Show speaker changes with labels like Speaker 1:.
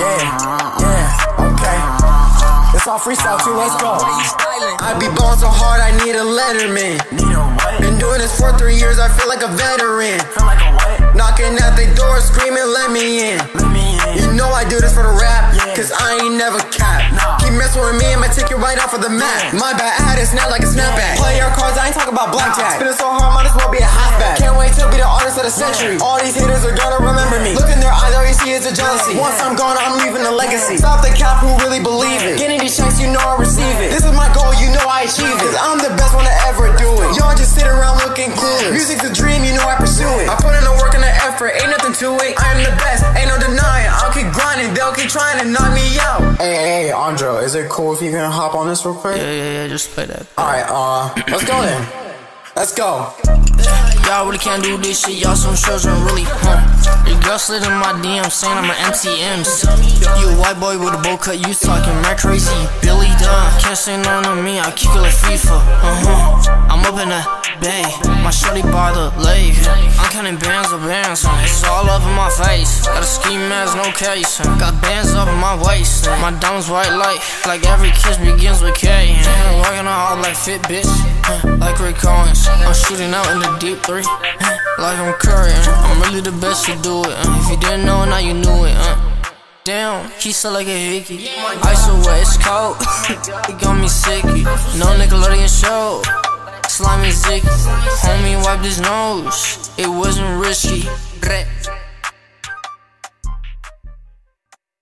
Speaker 1: Yeah, yeah, okay. It's all freestyle too, let's go. I be ballin' so hard, I need a letterman. Been doing this for three years, I feel like a veteran. Knocking at the door, screaming, let me in. You know I do this for the rap, cause I ain't never cap. Keep messing with me, I'ma take you right off of the map. My bad, I had it snap like a snapback. Play your cards, I ain't talking about blackjack. Spinning so hard, might as well be a halfback. Can't wait to be the artist of the century. All these haters all you see is a jealousy. Once I'm gone, I'm leaving a legacy. Stop the cap who really believe it. Getting these checks, you know I receive it. This is my goal, you know I achieve it. I'm the best one to ever do it. Y'all just sit around looking clueless. Music's a dream, you know I pursue it. I put in the work and the effort, ain't nothing to it. I am the best, ain't no denying. I'll keep grinding, they'll keep trying to knock me out. Hey, hey, hey, Andro, is it cool if you can hop on this real quick?
Speaker 2: Yeah, yeah, yeah, just play that.
Speaker 1: Alright, uh, let's go then. Let's go.
Speaker 2: Y'all really can't do this shit, y'all some children, really, huh? Your girl slid in my DM saying I'm an MCMs. You a white boy with a bowl cut, you talking mad crazy. Billy Dunn, can't say no to me, I kick it like FIFA, uh huh. I'm up in the bay, my shorty by the lake. I'm counting bands of bands, it's all up in my face. Got a ski mask, no case, got bands up in my waist. My diamonds white light, like every kiss begins with Kay. huh? Working hard like fit bitch, huh? like Rick Owens. Shooting out in the deep three, like I'm Curry. I'm really the best to do it. If you didn't know, now you knew it. Damn, he so like a hickey. Ice away, it's cold. he got me sicky. No Nickelodeon show. Slimy Zicky. Homie wiped his nose. It wasn't risky.